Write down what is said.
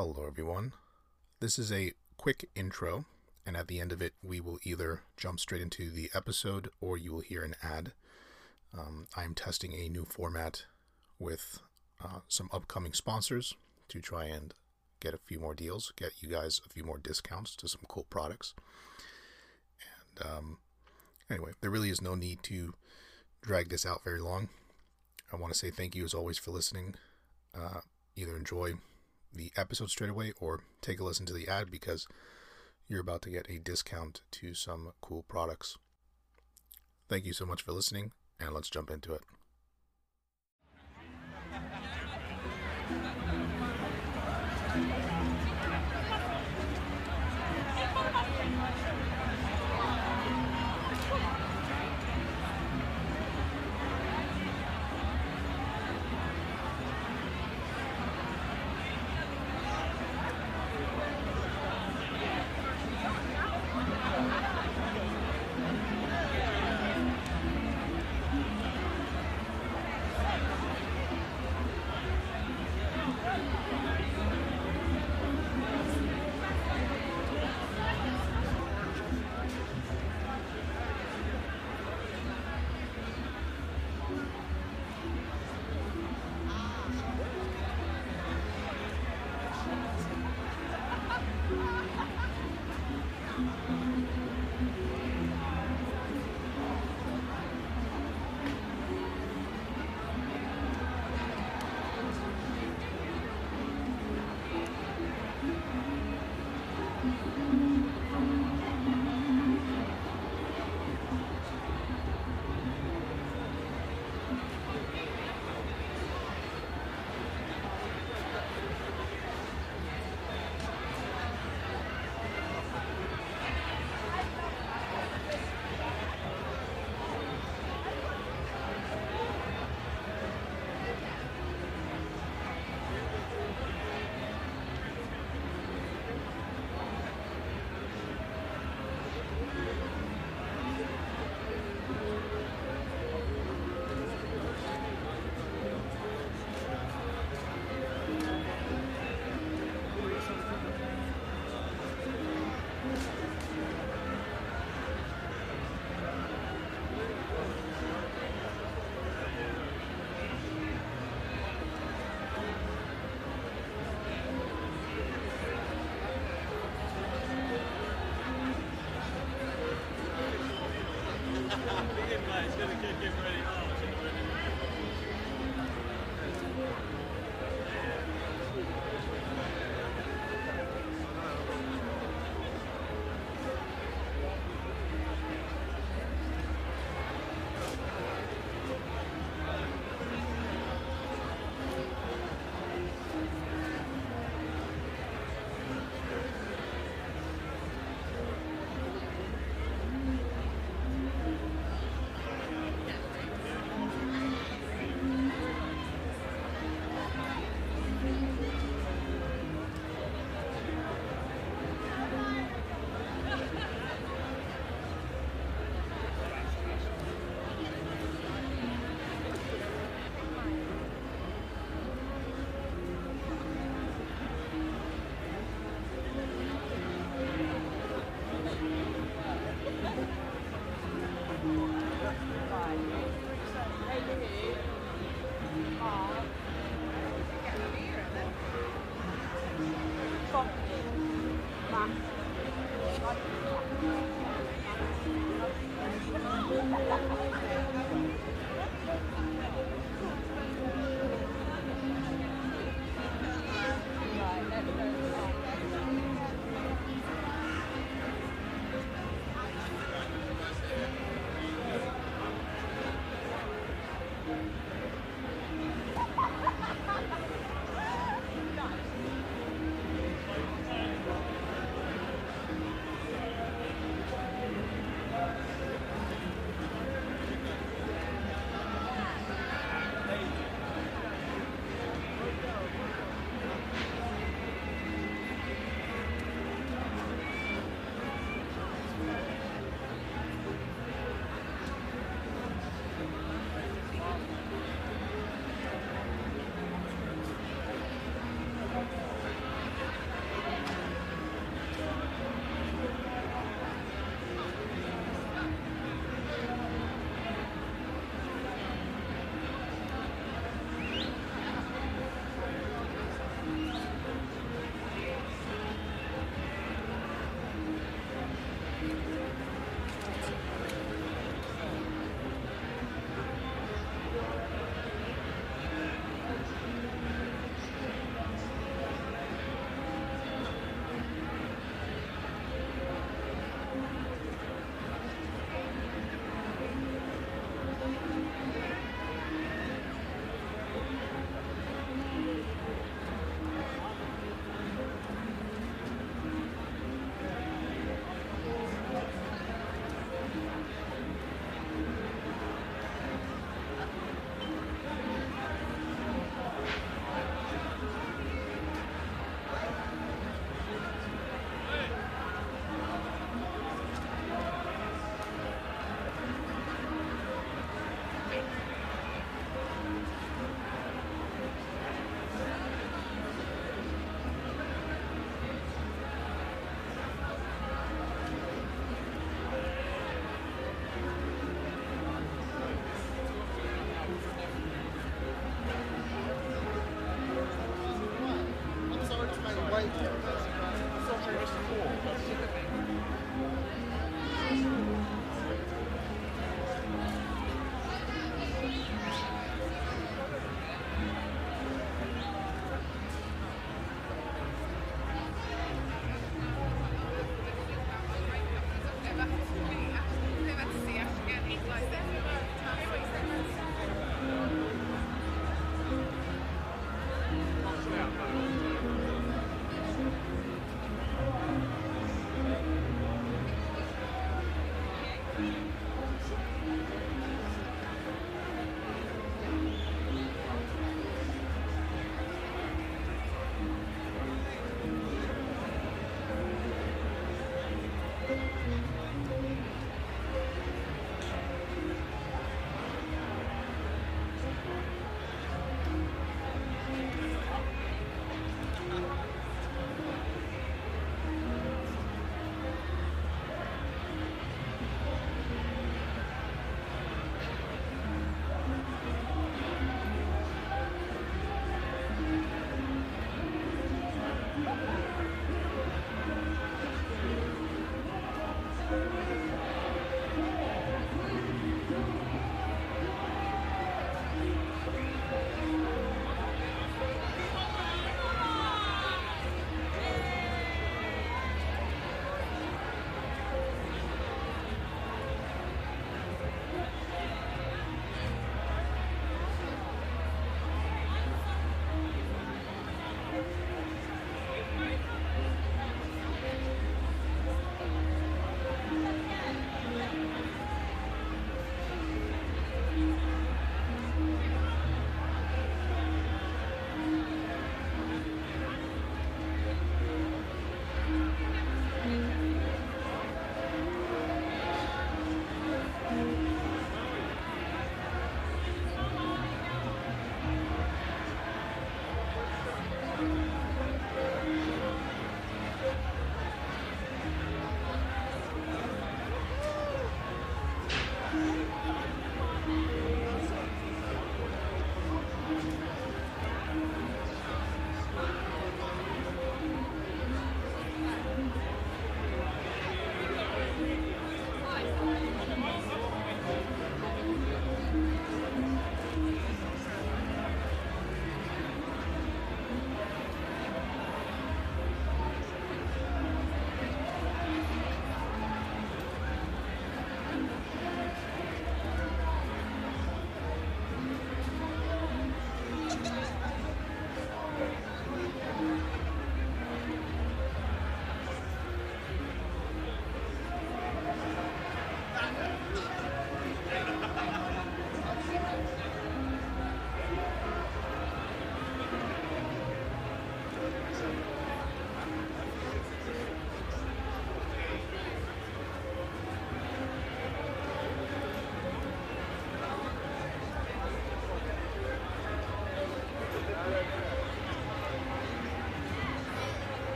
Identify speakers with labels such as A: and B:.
A: Hello, everyone. This is a quick intro, and at the end of it, we will either jump straight into the episode or you will hear an ad. Um, I am testing a new format with uh, some upcoming sponsors to try and get a few more deals, get you guys a few more discounts to some cool products. And um, anyway, there really is no need to drag this out very long. I want to say thank you as always for listening. Uh, either enjoy the episode straight away or take a listen to the ad because you're about to get a discount to some cool products. Thank you so much for listening, and let's jump into it.